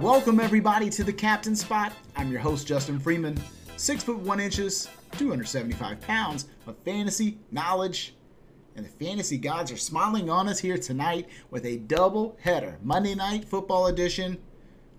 Welcome everybody to the Captain Spot. I'm your host Justin Freeman, six foot one inches, 275 pounds of fantasy knowledge, and the fantasy gods are smiling on us here tonight with a double header, Monday Night Football Edition.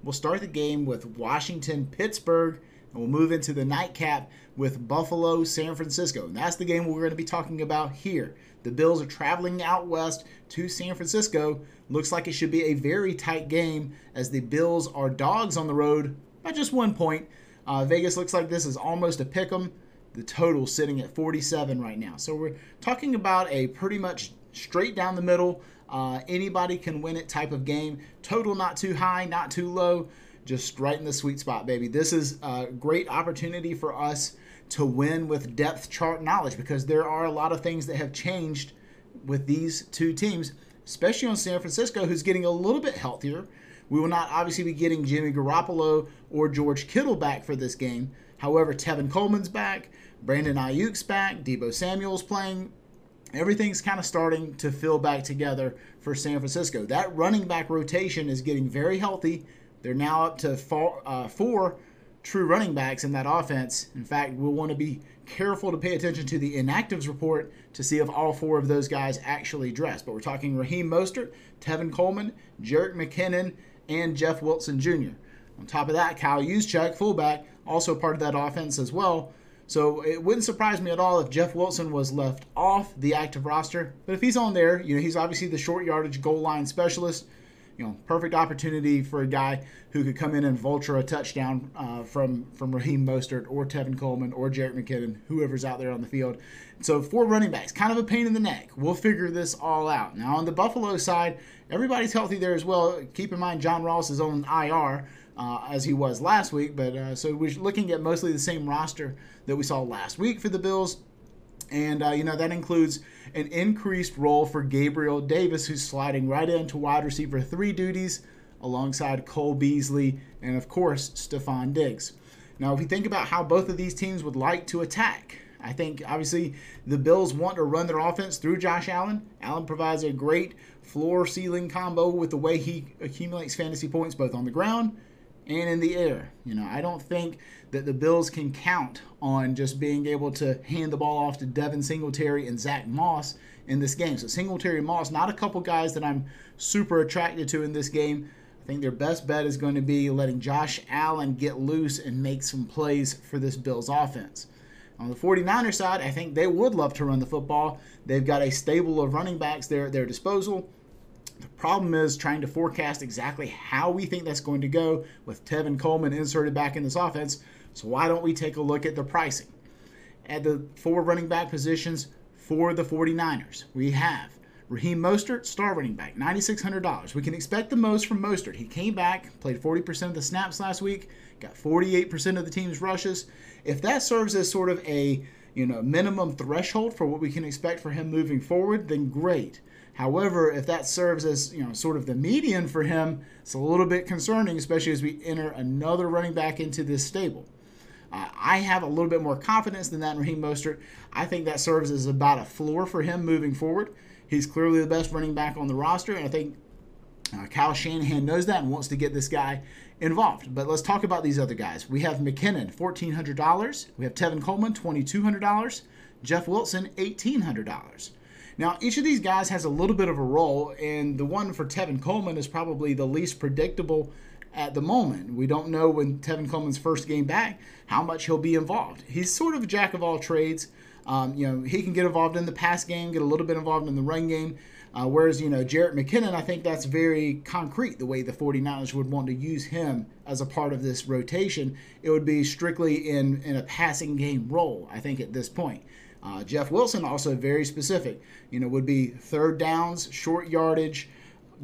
We'll start the game with Washington Pittsburgh, and we'll move into the nightcap with Buffalo San Francisco, and that's the game we're going to be talking about here. The Bills are traveling out west to San Francisco. Looks like it should be a very tight game as the Bills are dogs on the road by just one point. Uh, Vegas looks like this is almost a pick 'em. The total sitting at 47 right now. So we're talking about a pretty much straight down the middle, uh, anybody can win it type of game. Total not too high, not too low, just right in the sweet spot, baby. This is a great opportunity for us to win with depth chart knowledge because there are a lot of things that have changed with these two teams, especially on San Francisco, who's getting a little bit healthier. We will not obviously be getting Jimmy Garoppolo or George Kittle back for this game. However, Tevin Coleman's back, Brandon Aiyuk's back, Deebo Samuel's playing. Everything's kind of starting to fill back together for San Francisco. That running back rotation is getting very healthy. They're now up to four, uh, four true running backs in that offense. In fact, we'll want to be careful to pay attention to the inactives report to see if all four of those guys actually dress. But we're talking Raheem Mostert, Tevin Coleman, Jerick McKinnon, and Jeff Wilson Jr. On top of that, Kyle Juszczyk, fullback, also part of that offense as well. So it wouldn't surprise me at all if Jeff Wilson was left off the active roster. But if he's on there, you know, he's obviously the short yardage goal line specialist you know, perfect opportunity for a guy who could come in and vulture a touchdown uh, from from Raheem Mostert or Tevin Coleman or Jerick McKinnon, whoever's out there on the field. So four running backs, kind of a pain in the neck. We'll figure this all out. Now on the Buffalo side, everybody's healthy there as well. Keep in mind John Ross is on IR. Uh, as he was last week, but uh, so we're looking at mostly the same roster that we saw last week for the Bills. And, uh, you know, that includes an increased role for Gabriel Davis, who's sliding right into wide receiver three duties alongside Cole Beasley and, of course, Stefon Diggs. Now, if you think about how both of these teams would like to attack, I think obviously the Bills want to run their offense through Josh Allen. Allen provides a great floor ceiling combo with the way he accumulates fantasy points both on the ground and in the air. You know, I don't think that the Bills can count on just being able to hand the ball off to Devin Singletary and Zach Moss in this game. So Singletary Moss, not a couple guys that I'm super attracted to in this game. I think their best bet is going to be letting Josh Allen get loose and make some plays for this Bills offense. On the 49er side, I think they would love to run the football. They've got a stable of running backs there at their disposal. The problem is trying to forecast exactly how we think that's going to go with Tevin Coleman inserted back in this offense. So why don't we take a look at the pricing? At the four running back positions for the 49ers, we have Raheem Mostert, star running back, $9,600. We can expect the most from Mostert. He came back, played 40% of the snaps last week, got 48% of the team's rushes. If that serves as sort of a you know minimum threshold for what we can expect for him moving forward, then great. However, if that serves as you know sort of the median for him, it's a little bit concerning, especially as we enter another running back into this stable. Uh, I have a little bit more confidence than that in Raheem Mostert. I think that serves as about a floor for him moving forward. He's clearly the best running back on the roster, and I think uh, Kyle Shanahan knows that and wants to get this guy involved. But let's talk about these other guys. We have McKinnon, $1,400. We have Tevin Coleman, $2,200. Jeff Wilson, $1,800. Now, each of these guys has a little bit of a role, and the one for Tevin Coleman is probably the least predictable at the moment. We don't know when Tevin Coleman's first game back how much he'll be involved. He's sort of a jack of all trades. Um, you know, he can get involved in the pass game, get a little bit involved in the run game. Uh, whereas, you know, Jerick McKinnon, I think that's very concrete the way the 49ers would want to use him as a part of this rotation. It would be strictly in, in a passing game role, I think, at this point. Uh, Jeff Wilson also very specific. You know, would be third downs, short yardage,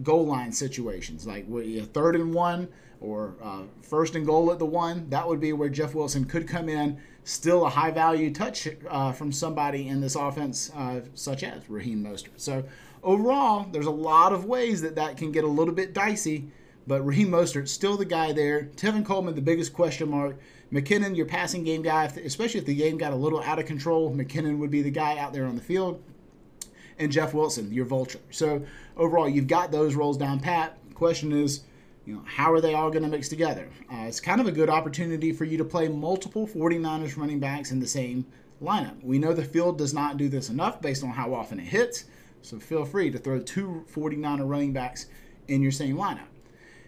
goal line situations like third and one or uh, first and goal at the one. That would be where Jeff Wilson could come in. Still a high value touch uh, from somebody in this offense, uh, such as Raheem Mostert. So overall, there's a lot of ways that that can get a little bit dicey. But Raheem Mostert still the guy there. Tevin Coleman, the biggest question mark. McKinnon, your passing game guy, especially if the game got a little out of control, McKinnon would be the guy out there on the field. And Jeff Wilson, your vulture. So overall, you've got those roles down pat. Question is, You know, how are they all going to mix together? Uh, it's kind of a good opportunity for you to play multiple 49ers running backs in the same lineup. We know the field does not do this enough based on how often it hits, so feel free to throw two 49er running backs in your same lineup.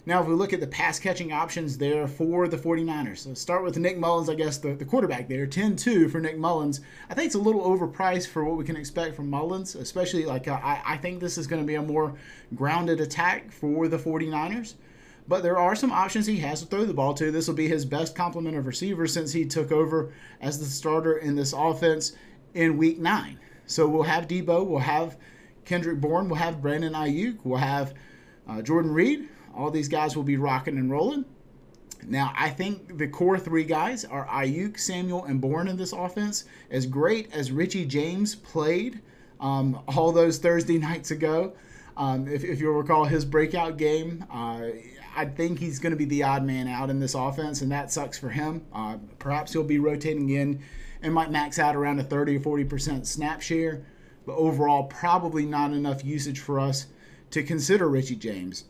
Now, if we look at the pass catching options there for the 49ers, so start with Nick Mullens, I guess, the, the quarterback there, 10 2 for Nick Mullens. I think it's a little overpriced for what we can expect from Mullens, especially like uh, I, I think this is going to be a more grounded attack for the 49ers. But there are some options he has to throw the ball to. This will be his best complement of receivers since he took over as the starter in this offense in week nine. So we'll have Deebo, we'll have Kendrick Bourne, we'll have Brandon Aiyuk, we'll have uh, Jordan Reed. All these guys will be rocking and rolling. Now, I think the core three guys are Aiyuk, Samuel, and Bourne in this offense. As great as Richie James played um, all those Thursday nights ago, um, if, if, you'll recall his breakout game, uh, I think he's going to be the odd man out in this offense, and that sucks for him. Uh, perhaps he'll be rotating in and might max out around a 30 or 40% snap share, but overall, probably not enough usage for us to consider Richie James.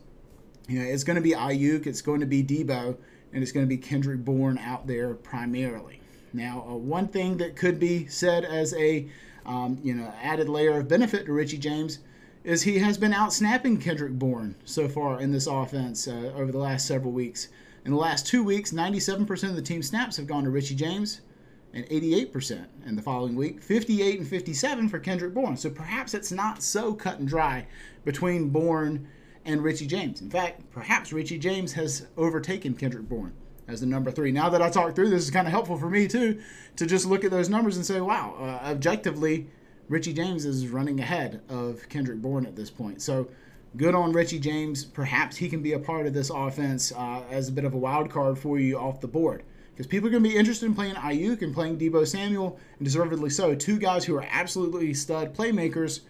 You know, it's going to be Aiyuk, it's going to be Deebo, and it's going to be Kendrick Bourne out there primarily. Now, uh, one thing that could be said as a um, you know added layer of benefit to Richie James is he has been out snapping Kendrick Bourne so far in this offense uh, over the last several weeks. In the last two weeks, 97% of the team snaps have gone to Richie James and 88% in the following week, 58 and 57 for Kendrick Bourne. So perhaps it's not so cut and dry between Bourne and Richie James. In fact, perhaps Richie James has overtaken Kendrick Bourne as the number three. Now that I talked through this, is kind of helpful for me too to just look at those numbers and say, wow, uh, objectively, Richie James is running ahead of Kendrick Bourne at this point. So good on Richie James. Perhaps he can be a part of this offense uh, as a bit of a wild card for you off the board. Because people are going to be interested in playing Aiyuk and playing Deebo Samuel, and deservedly so. Two guys who are absolutely stud playmakers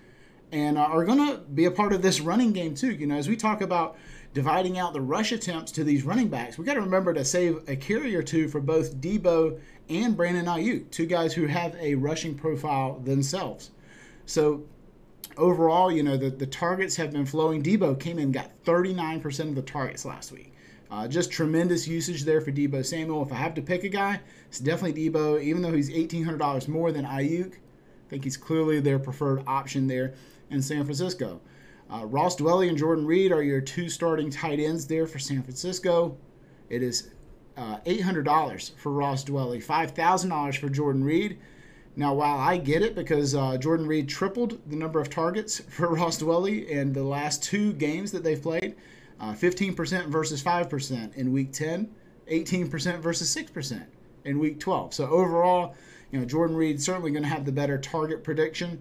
and are going to be a part of this running game too. You know, as we talk about dividing out the rush attempts to these running backs, we got to remember to save a carry or two for both Deebo and Brandon Aiyuk, two guys who have a rushing profile themselves. So overall, you know, the, the targets have been flowing. Deebo came in got 39% of the targets last week. Uh, just tremendous usage there for Deebo Samuel. If I have to pick a guy, it's definitely Deebo, even though he's $1,800 more than Aiyuk. I think he's clearly their preferred option there in San Francisco. Uh, Ross Dwelley and Jordan Reed are your two starting tight ends there for San Francisco. It is uh, $800 for Ross Dwelley, $5,000 for Jordan Reed. Now, while I get it because uh, Jordan Reed tripled the number of targets for Ross Dwelley in the last two games that they've played uh, 15% versus 5% in week 10, 18% versus 6% in week 12. So, overall, you know, Jordan Reed certainly going to have the better target prediction.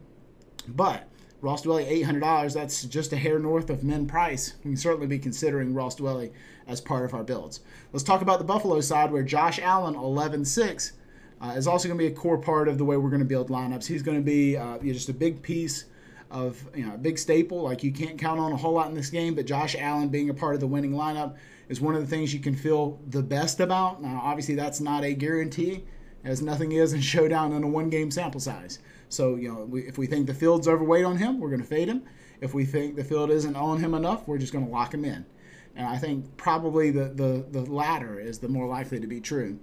But Ross Dwelley, $800, that's just a hair north of min price. We can certainly be considering Ross Dwelley as part of our builds. Let's talk about the Buffalo side where Josh Allen, 11 6, uh, is also going to be a core part of the way we're going to build lineups. He's going to be uh, just a big piece of you know a big staple. Like you can't count on a whole lot in this game, but Josh Allen being a part of the winning lineup is one of the things you can feel the best about. Now, obviously, that's not a guarantee, as nothing is in showdown in a one-game sample size. So you know, we, if we think the field's overweight on him, we're going to fade him. If we think the field isn't on him enough, we're just going to lock him in. And I think probably the, the, the latter is the more likely to be true.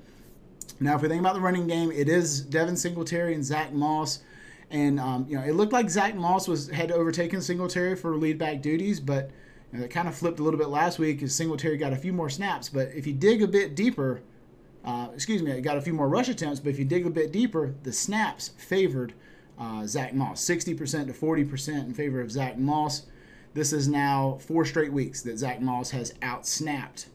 Now, if we think about the running game, it is Devin Singletary and Zach Moss. And um, you know, it looked like Zach Moss was had overtaken Singletary for lead back duties, but you know, it kind of flipped a little bit last week as Singletary got a few more snaps. But if you dig a bit deeper, uh, excuse me, it got a few more rush attempts. But if you dig a bit deeper, the snaps favored uh, Zach Moss, 60% to 40% in favor of Zach Moss. This is now four straight weeks that Zach Moss has outsnapped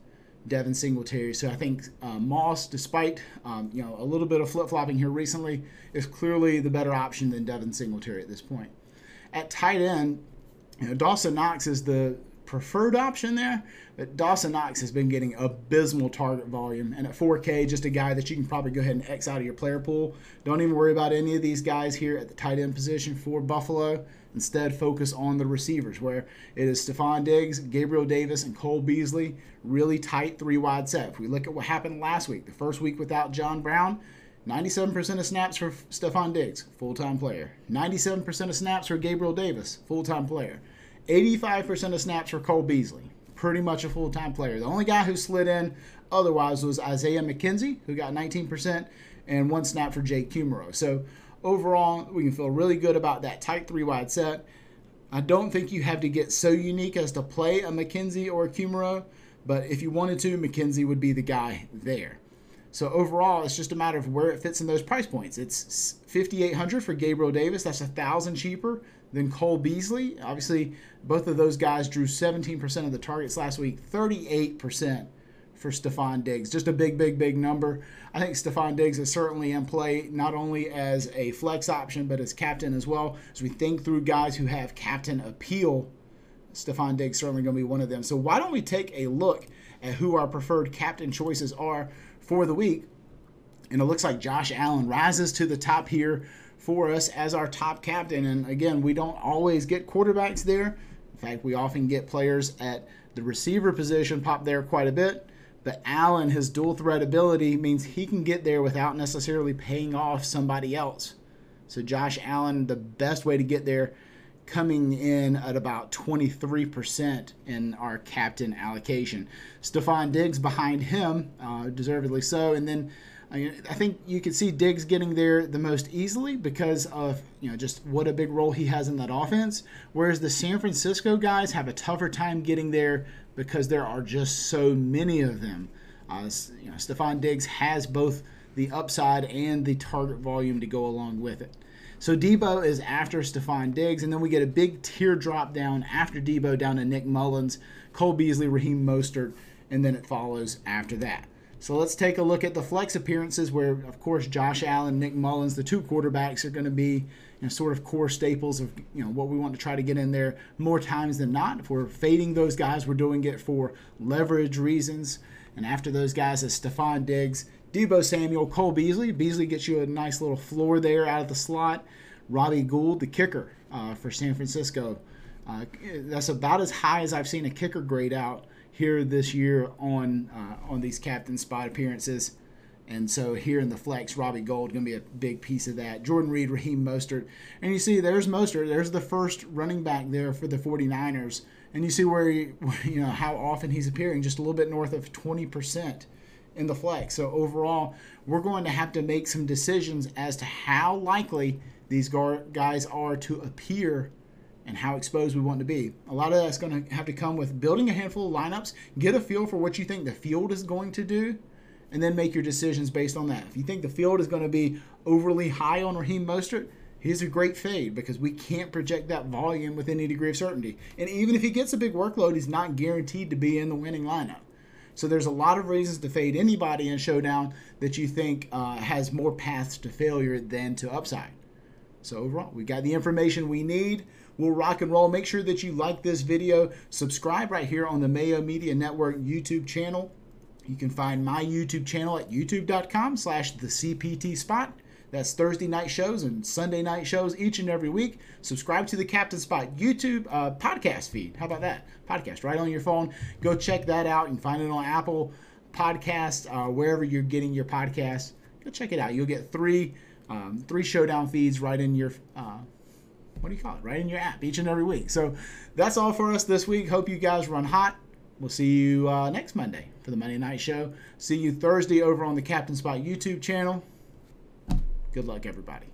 Devin Singletary. So I think uh, Moss, despite um, you know a little bit of flip flopping here recently, is clearly the better option than Devin Singletary at this point. At tight end, you know, Dawson Knox is the preferred option there, but Dawson Knox has been getting abysmal target volume. And at 4K, just a guy that you can probably go ahead and X out of your player pool. Don't even worry about any of these guys here at the tight end position for Buffalo. Instead, focus on the receivers, where it is Stefon Diggs, Gabriel Davis, and Cole Beasley. Really tight three wide set. If we look at what happened last week, the first week without John Brown, 97% of snaps for Stefon Diggs, full time player. 97% of snaps for Gabriel Davis, full time player. 85% of snaps for Cole Beasley. pretty much a full time player. The only guy who slid in otherwise was Isaiah McKenzie, who got 19%, and one snap for Jake Kumerow. So overall, we can feel really good about that tight three wide set. I don't think you have to get so unique as to play a McKenzie or a Kumerow, but if you wanted to, McKenzie would be the guy there. So overall, it's just a matter of where it fits in those price points. It's 5800 for Gabriel Davis. That's a thousand cheaper than Cole Beasley. Obviously, both of those guys drew 17% of the targets last week, 38% for Stefon Diggs. Just a big, big, big number. I think Stefon Diggs is certainly in play, not only as a flex option, but as captain as well. As we think through guys who have captain appeal, Stefon Diggs certainly going to be one of them. So why don't we take a look at who our preferred captain choices are for the week? And it looks like Josh Allen rises to the top here for us as our top captain. And again, we don't always get quarterbacks there. In fact, we often get players at the receiver position pop there quite a bit. But Allen, his dual threat ability means he can get there without necessarily paying off somebody else. So Josh Allen, the best way to get there, coming in at about 23% in our captain allocation. Stefon Diggs behind him, uh, deservedly so. And then I, I think you can see Diggs getting there the most easily because of you know just what a big role he has in that offense. Whereas the San Francisco guys have a tougher time getting there because there are just so many of them. Uh, you know, Stefon Diggs has both the upside and the target volume to go along with it. So Deebo is after Stefon Diggs, and then we get a big teardrop down after Deebo down to Nick Mullens, Cole Beasley, Raheem Mostert, and then it follows after that. So let's take a look at the flex appearances where, of course, Josh Allen, Nick Mullens, the two quarterbacks are going to be you know, sort of core staples of you know what we want to try to get in there more times than not. If we're fading those guys, we're doing it for leverage reasons. And after those guys is Stefon Diggs, Deebo Samuel, Cole Beasley. Beasley gets you a nice little floor there out of the slot. Robbie Gould, the kicker uh, for San Francisco. Uh, that's about as high as I've seen a kicker grade out here this year on uh, on these captain spot appearances. And so here in the flex, Robbie Gould going to be a big piece of that. Jordan Reed, Raheem Mostert. And you see there's Mostert. There's the first running back there for the 49ers. And you see where, he, you know, how often he's appearing, just a little bit north of 20% in the flex. So overall, we're going to have to make some decisions as to how likely these guys are to appear and how exposed we want to be. A lot of that's going to have to come with building a handful of lineups, get a feel for what you think the field is going to do, and then make your decisions based on that. If you think the field is going to be overly high on Raheem Mostert, he's a great fade because we can't project that volume with any degree of certainty. And even if he gets a big workload, he's not guaranteed to be in the winning lineup. So there's a lot of reasons to fade anybody in showdown that you think uh, has more paths to failure than to upside. So overall, we got the information we need. We'll rock and roll. Make sure that you like this video. Subscribe right here on the Mayo Media Network YouTube channel. You can find my YouTube channel at youtube.com slash the CPT spot. That's Thursday night shows and Sunday night shows each and every week. Subscribe to the Captain Spot YouTube uh, podcast feed. How about that? Podcast right on your phone. Go check that out. Can find it on Apple Podcast, uh, wherever you're getting your podcasts. Go check it out. You'll get three um, three showdown feeds right in your uh, what do you call it? Right in your app each and every week. So that's all for us this week. Hope you guys run hot. We'll see you uh, next Monday for the Monday Night Show. See you Thursday over on the Captain Spot YouTube channel. Good luck, everybody.